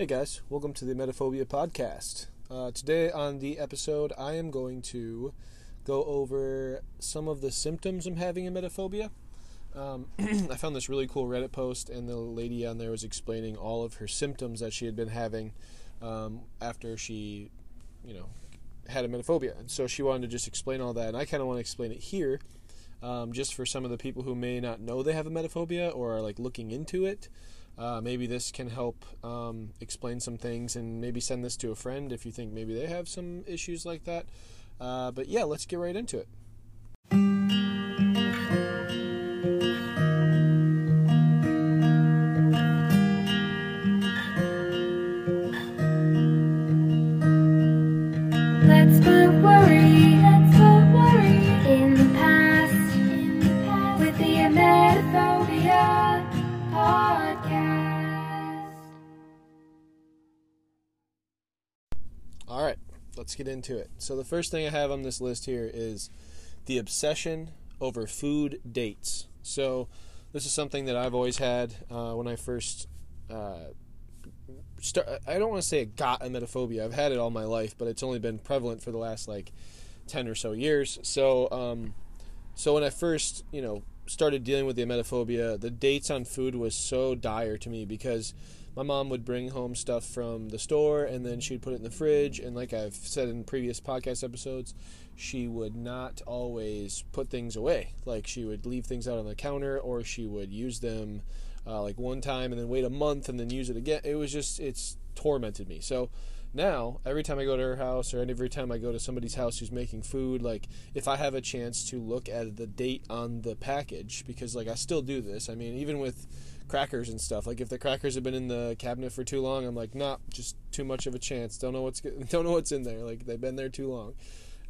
Hey guys, welcome to the Emetophobia podcast. Uh, today on the episode, I am going to go over some of the symptoms I'm having emetophobia. Um, I found this really cool Reddit post, and the lady on there was explaining all of her symptoms that she had been having um, after she, you know, had a emetophobia. And so she wanted to just explain all that, and I kind of want to explain it here, um, just for some of the people who may not know they have a emetophobia or are like looking into it. Uh, maybe this can help um, explain some things and maybe send this to a friend if you think maybe they have some issues like that. Uh, but yeah, let's get right into it. Let's get into it. So, the first thing I have on this list here is the obsession over food dates. So, this is something that I've always had uh, when I first. Uh, start, I don't want to say it got emetophobia. I've had it all my life, but it's only been prevalent for the last like ten or so years. So, um, so when I first, you know, started dealing with the emetophobia, the dates on food was so dire to me because my mom would bring home stuff from the store and then she'd put it in the fridge. And like I've said in previous podcast episodes, she would not always put things away. Like she would leave things out on the counter or she would use them uh, like one time and then wait a month and then use it again. It was just, it's tormented me. So now, every time I go to her house or every time I go to somebody's house who's making food, like if I have a chance to look at the date on the package, because like I still do this. I mean, even with crackers and stuff, like if the crackers have been in the cabinet for too long, I'm like, nah, just too much of a chance. Don't know what's don't know what's in there. Like they've been there too long,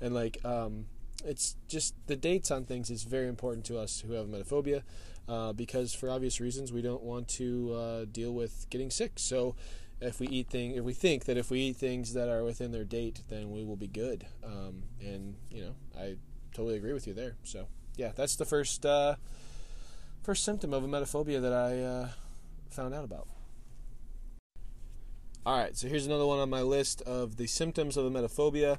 and like um, it's just the dates on things is very important to us who have emetophobia, uh, because for obvious reasons we don't want to uh, deal with getting sick. So if we eat thing, if we think that if we eat things that are within their date, then we will be good. Um, and you know, I totally agree with you there. So yeah, that's the first uh, first symptom of emetophobia that I uh, found out about. All right, so here's another one on my list of the symptoms of emetophobia.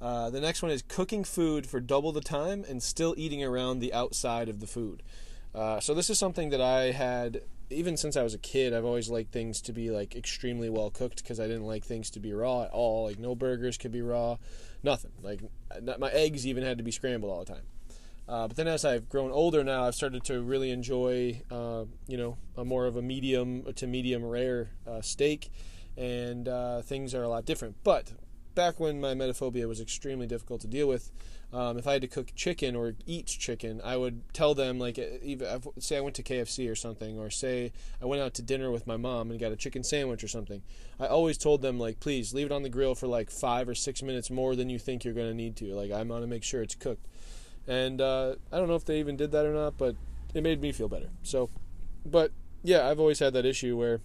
Uh, the next one is cooking food for double the time and still eating around the outside of the food. Uh, so this is something that I had even since I was a kid. I've always liked things to be like extremely well cooked because I didn't like things to be raw at all. Like no burgers could be raw, nothing. Like not, my eggs even had to be scrambled all the time. Uh, but then as I've grown older now, I've started to really enjoy, uh, you know, a more of a medium to medium rare uh, steak, and uh, things are a lot different. But back when my emetophobia was extremely difficult to deal with, um, if I had to cook chicken or eat chicken, I would tell them like, even say I went to KFC or something, or say I went out to dinner with my mom and got a chicken sandwich or something. I always told them like, please leave it on the grill for like five or six minutes more than you think you're going to need to. Like I want to make sure it's cooked. And uh, I don't know if they even did that or not, but it made me feel better. So, but yeah, I've always had that issue where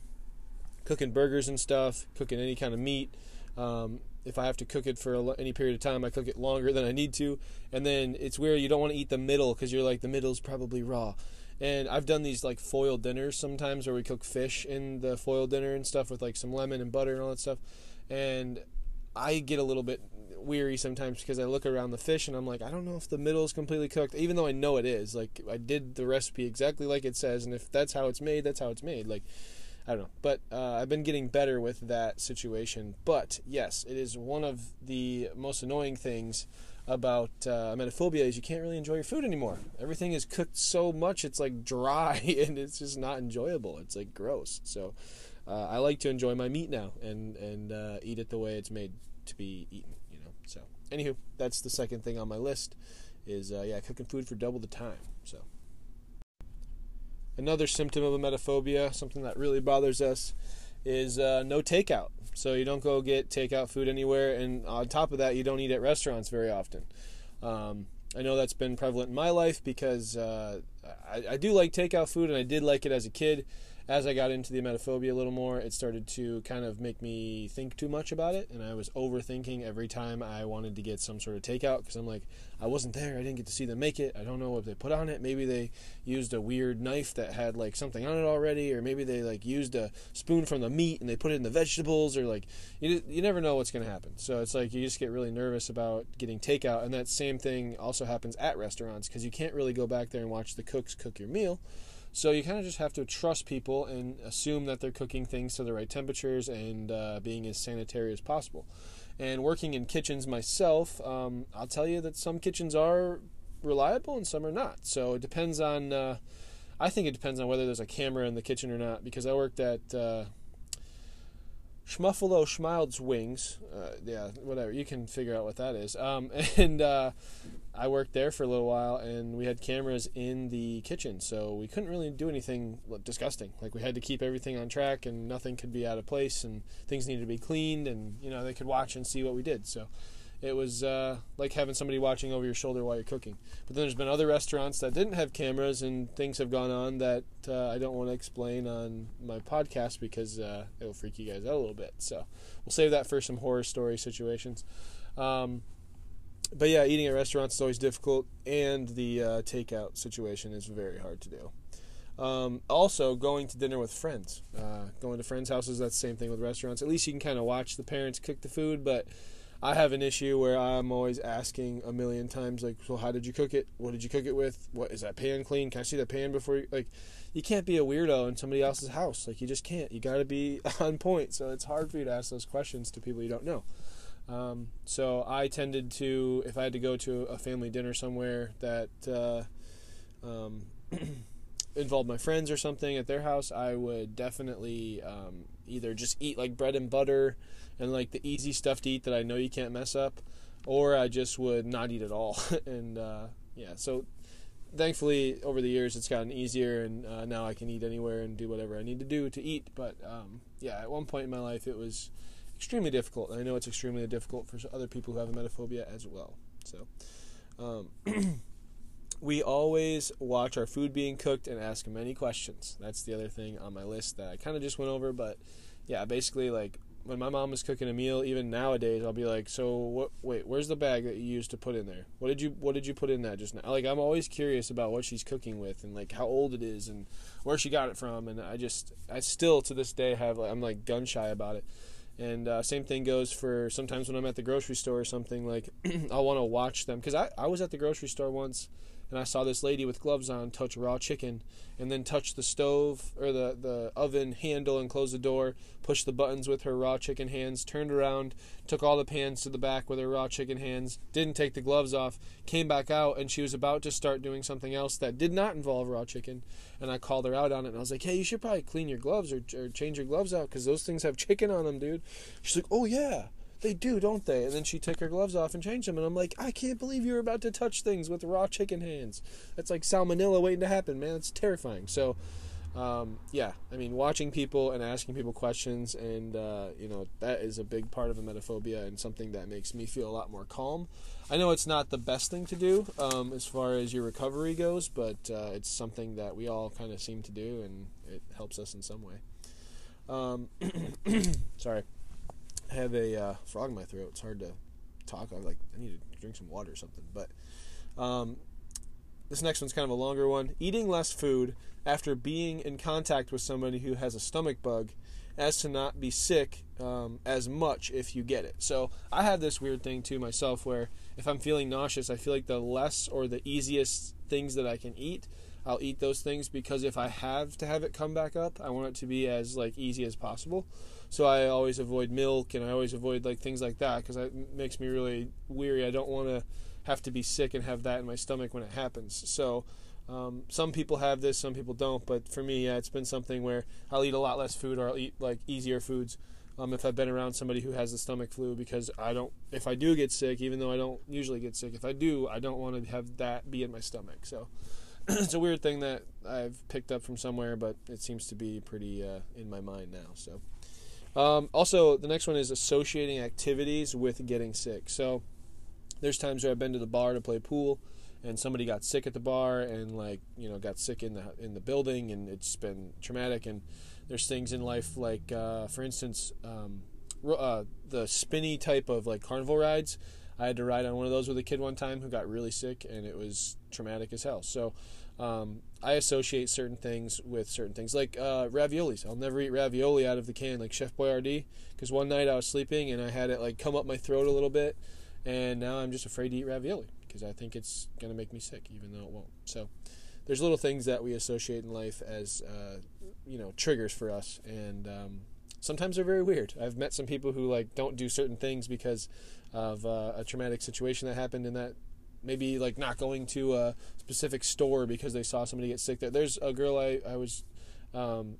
cooking burgers and stuff, cooking any kind of meat. Um, if I have to cook it for any period of time, I cook it longer than I need to. And then it's weird, you don't want to eat the middle because you're like, the middle's probably raw. And I've done these like foil dinners sometimes where we cook fish in the foil dinner and stuff with like some lemon and butter and all that stuff. And I get a little bit weary sometimes because I look around the fish and I'm like, I don't know if the middle is completely cooked, even though I know it is. Like, I did the recipe exactly like it says, and if that's how it's made, that's how it's made. Like, I don't know. But uh, I've been getting better with that situation. But yes, it is one of the most annoying things about uh, emetophobia is you can't really enjoy your food anymore. Everything is cooked so much it's like dry and it's just not enjoyable. It's like gross. So uh, I like to enjoy my meat now and and uh, eat it the way it's made to be eaten. Anywho, that's the second thing on my list is uh, yeah cooking food for double the time. So. Another symptom of emetophobia, something that really bothers us, is uh, no takeout. So you don't go get takeout food anywhere, and on top of that, you don't eat at restaurants very often. Um, I know that's been prevalent in my life because uh, I, I, do like takeout food, and I did like it as a kid. As I got into the emetophobia a little more, it started to kind of make me think too much about it, and I was overthinking every time I wanted to get some sort of takeout because I'm like, I wasn't there, I didn't get to see them make it, I don't know what they put on it. Maybe they used a weird knife that had like something on it already, or maybe they like used a spoon from the meat and they put it in the vegetables, or like you you never know what's to happen. So it's like you just get really nervous about getting takeout, and that same thing also happens at restaurants because you can't really go back there and watch the cooks cook your meal so you kind of just have to trust people and assume that they're cooking things to the right temperatures and uh, being as sanitary as possible. And working in kitchens myself, um, I'll tell you that some kitchens are reliable and some are not. So it depends on. Uh, I think it depends on whether there's a camera in the kitchen or not. Because I worked at uh, Schmuffalo Schmild's Wings. Uh, yeah, whatever. You can figure out what that is. Um, and uh, I worked there for a little while, and we had cameras in the kitchen, so we couldn't really do anything disgusting. Like we had to keep everything on track, and nothing could be out of place, and things needed to be cleaned, and you know they could watch and see what we did. So it was uh, like having somebody watching over your shoulder while you're cooking. But then there's been other restaurants that didn't have cameras, and things have gone on that uh, I don't want to explain on my podcast because uh, it'll freak you guys out a little bit. So we'll save that for some horror story situations. Um, but yeah, eating at restaurants is always difficult, and the uh, takeout situation is very hard to do. Um, also, going to dinner with friends. Uh, going to friends' houses, that's the same thing with restaurants. At least you can kind of watch the parents cook the food, but I have an issue where I'm always asking a million times, like, so how did you cook it? What did you cook it with? What is that pan clean? Can I see that pan before you, like, you can't be a weirdo in somebody else's house. Like, you just can't. You got to be on point. So it's hard for you to ask those questions to people you don't know. Um, so I tended to, if I had to go to a family dinner somewhere that uh, um, involved my friends or something at their house, I would definitely um, either just eat like bread and butter and like the easy stuff to eat that I know you can't mess up, or I just would not eat at all. and uh, yeah, so thankfully over the years it's gotten easier, and uh, now I can eat anywhere and do whatever I need to do to eat. But um, yeah, at one point in my life it was extremely difficult. And I know it's extremely difficult for other people who have emetophobia as well. So, um, we always watch our food being cooked and ask many questions. That's the other thing on my list that I kind of just went over. But yeah, basically, like when my mom is cooking a meal, even nowadays, I'll be like, "So what? Wait, where's the bag that you used to put in there? What did you What did you put in that just now?" Like I'm always curious about what she's cooking with and like how old it is and where she got it from. And I just, I still to this day have, like, I'm like gun shy about it. And uh, same thing goes for sometimes when I'm at the grocery store or something, like I'll want to watch them. Because I, I was at the grocery store once and I saw this lady with gloves on touch raw chicken and then touch the stove or the, the oven handle and close the door, push the buttons with her raw chicken hands, turned around, took all the pans to the back with her raw chicken hands, didn't take the gloves off, came back out, and she was about to start doing something else that did not involve raw chicken. And I called her out on it and I was like, hey, you should probably clean your gloves or, or change your gloves out because those things have chicken on them, dude. She's like, oh, yeah. They do, don't they? And then she took her gloves off and changed them. And I'm like, I can't believe you were about to touch things with raw chicken hands. That's like salmonella waiting to happen, man. It's terrifying. So, um, yeah, I mean, watching people and asking people questions, and uh, you know, that is a big part of emetophobia and something that makes me feel a lot more calm. I know it's not the best thing to do um, as far as your recovery goes, but uh, it's something that we all kind of seem to do, and it helps us in some way. Um, sorry. Have a uh, frog in my throat. It's hard to talk. I like I need to drink some water or something. But um, this next one's kind of a longer one. Eating less food after being in contact with somebody who has a stomach bug, as to not be sick um, as much if you get it. So I have this weird thing too myself, where if I'm feeling nauseous, I feel like the less or the easiest things that I can eat. I'll eat those things because if I have to have it come back up, I want it to be as like easy as possible. So I always avoid milk and I always avoid like things like that because it makes me really weary. I don't want to have to be sick and have that in my stomach when it happens. So um, some people have this, some people don't. But for me, yeah, it's been something where I'll eat a lot less food or I'll eat like easier foods. Um, if I've been around somebody who has the stomach flu, because I don't, if I do get sick, even though I don't usually get sick, if I do, I don't want to have that be in my stomach. So it's a weird thing that I've picked up from somewhere, but it seems to be pretty uh, in my mind now. So um, also, the next one is associating activities with getting sick. So there's times where I've been to the bar to play pool, and somebody got sick at the bar and like you know got sick in the in the building and it's been traumatic. And there's things in life like uh, for instance um, uh, the spinny type of like carnival rides. I had to ride on one of those with a kid one time who got really sick and it was traumatic as hell. So um, i associate certain things with certain things like uh, raviolis i'll never eat ravioli out of the can like chef boyardee because one night i was sleeping and i had it like come up my throat a little bit and now i'm just afraid to eat ravioli because I think it's to make me sick, even though it won't. So there's little things that we associate in life as, uh, you know, triggers for us, and um, sometimes they're very weird. I've met some people who like don't do certain things because of uh, a traumatic situation that happened in that. Maybe like not going to a specific store because they saw somebody get sick there. There's a girl I, I was um,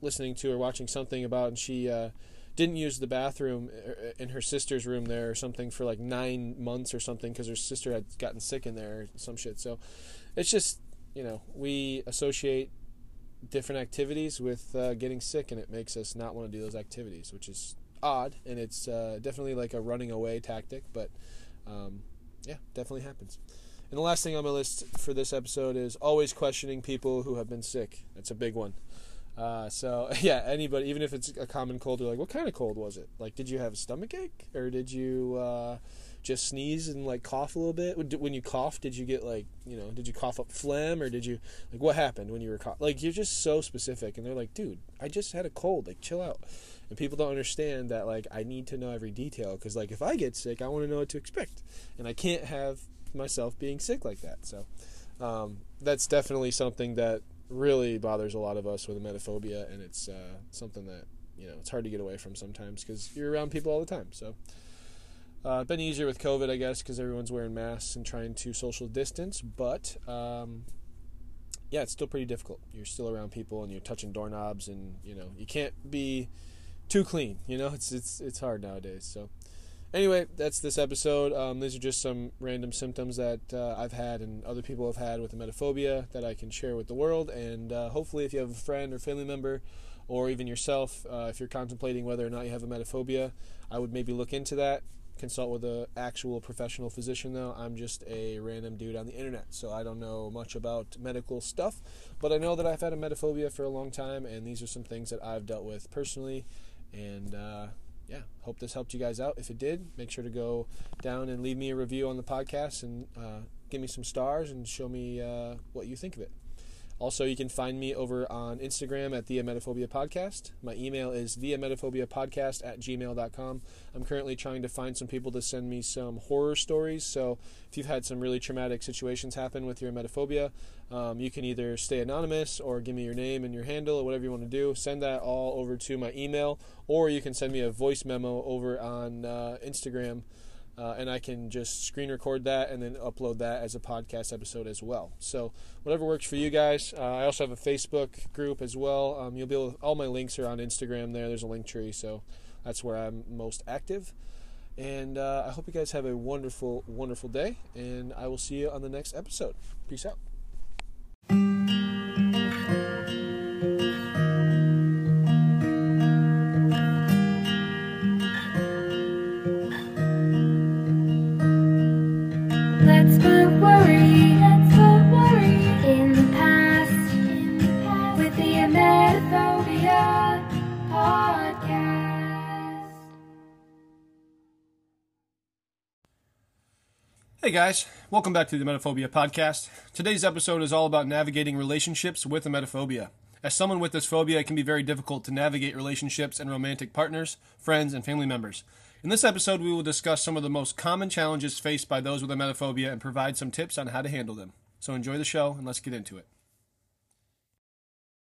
listening to or watching something about, and she uh, didn't use the bathroom uh, in her sister's room there or something for like nine months or something because her sister had gotten sick in there or some shit. So it's just you know we associate different activities with uh, getting sick, and it makes us not want to do those activities, which is odd, and it's uh, definitely like a running away tactic. But um, yeah, definitely happens. And the last thing on my list for this episode is always questioning people who have been sick. That's a big one. Uh, so yeah, anybody, even if it's a common cold, you're like, what kind of cold was it? Like, did you have a stomach ache, or did you uh, just sneeze and like cough a little bit? When you cough, did you get like, you know, did you cough up phlegm, or did you like what happened when you were cough? Like, you're just so specific, and they're like, dude, I just had a cold. Like, chill out. And people don't understand that like I need to know every detail because like if I get sick, I want to know what to expect, and I can't have myself being sick like that. So um, that's definitely something that really bothers a lot of us with emetophobia, and it's uh, something that you know it's hard to get away from sometimes because you're around people all the time. So uh, been easier with COVID, I guess, because everyone's wearing masks and trying to social distance. But um, yeah, it's still pretty difficult. You're still around people, and you're touching doorknobs, and you know you can't be too clean. You know, it's it's it's hard nowadays. So anyway, that's this episode. Um, these are just some random symptoms that uh, I've had and other people have had with emetophobia that I can share with the world. And uh, hopefully, if you have a friend or family member, or even yourself, uh, if you're contemplating whether or not you have emetophobia, I would maybe look into that. Consult with an actual professional physician, though. I'm just a random dude on the internet, so I don't know much about medical stuff. But I know that I've had emetophobia for a long time, and these are some things that I've dealt with personally. And uh, yeah, hope this helped you guys out. If it did, make sure to go down and leave me a review on the podcast and uh, give me some stars and show me uh, what you think of it. Also, you can find me over on Instagram at the Emetophobia Podcast. My email is theemetophobiapodcast at gmail.com. I'm currently trying to find some people to send me some horror stories. So, if you've had some really traumatic situations happen with your emetophobia, um, you can either stay anonymous or give me your name and your handle or whatever you want to do. Send that all over to my email, or you can send me a voice memo over on uh, Instagram uh, and I can just screen record that and then upload that as a podcast episode as well. So whatever works for you guys. Uh, I also have a Facebook group as well. Um, you'll be able. All my links are on Instagram. There, there's a Linktree, so that's where I'm most active. And uh, I hope you guys have a wonderful, wonderful day. And I will see you on the next episode. Peace out. Hey guys, welcome back to the Emetophobia podcast. Today's episode is all about navigating relationships with a emetophobia. As someone with this phobia, it can be very difficult to navigate relationships and romantic partners, friends, and family members. In this episode, we will discuss some of the most common challenges faced by those with a emetophobia and provide some tips on how to handle them. So enjoy the show and let's get into it.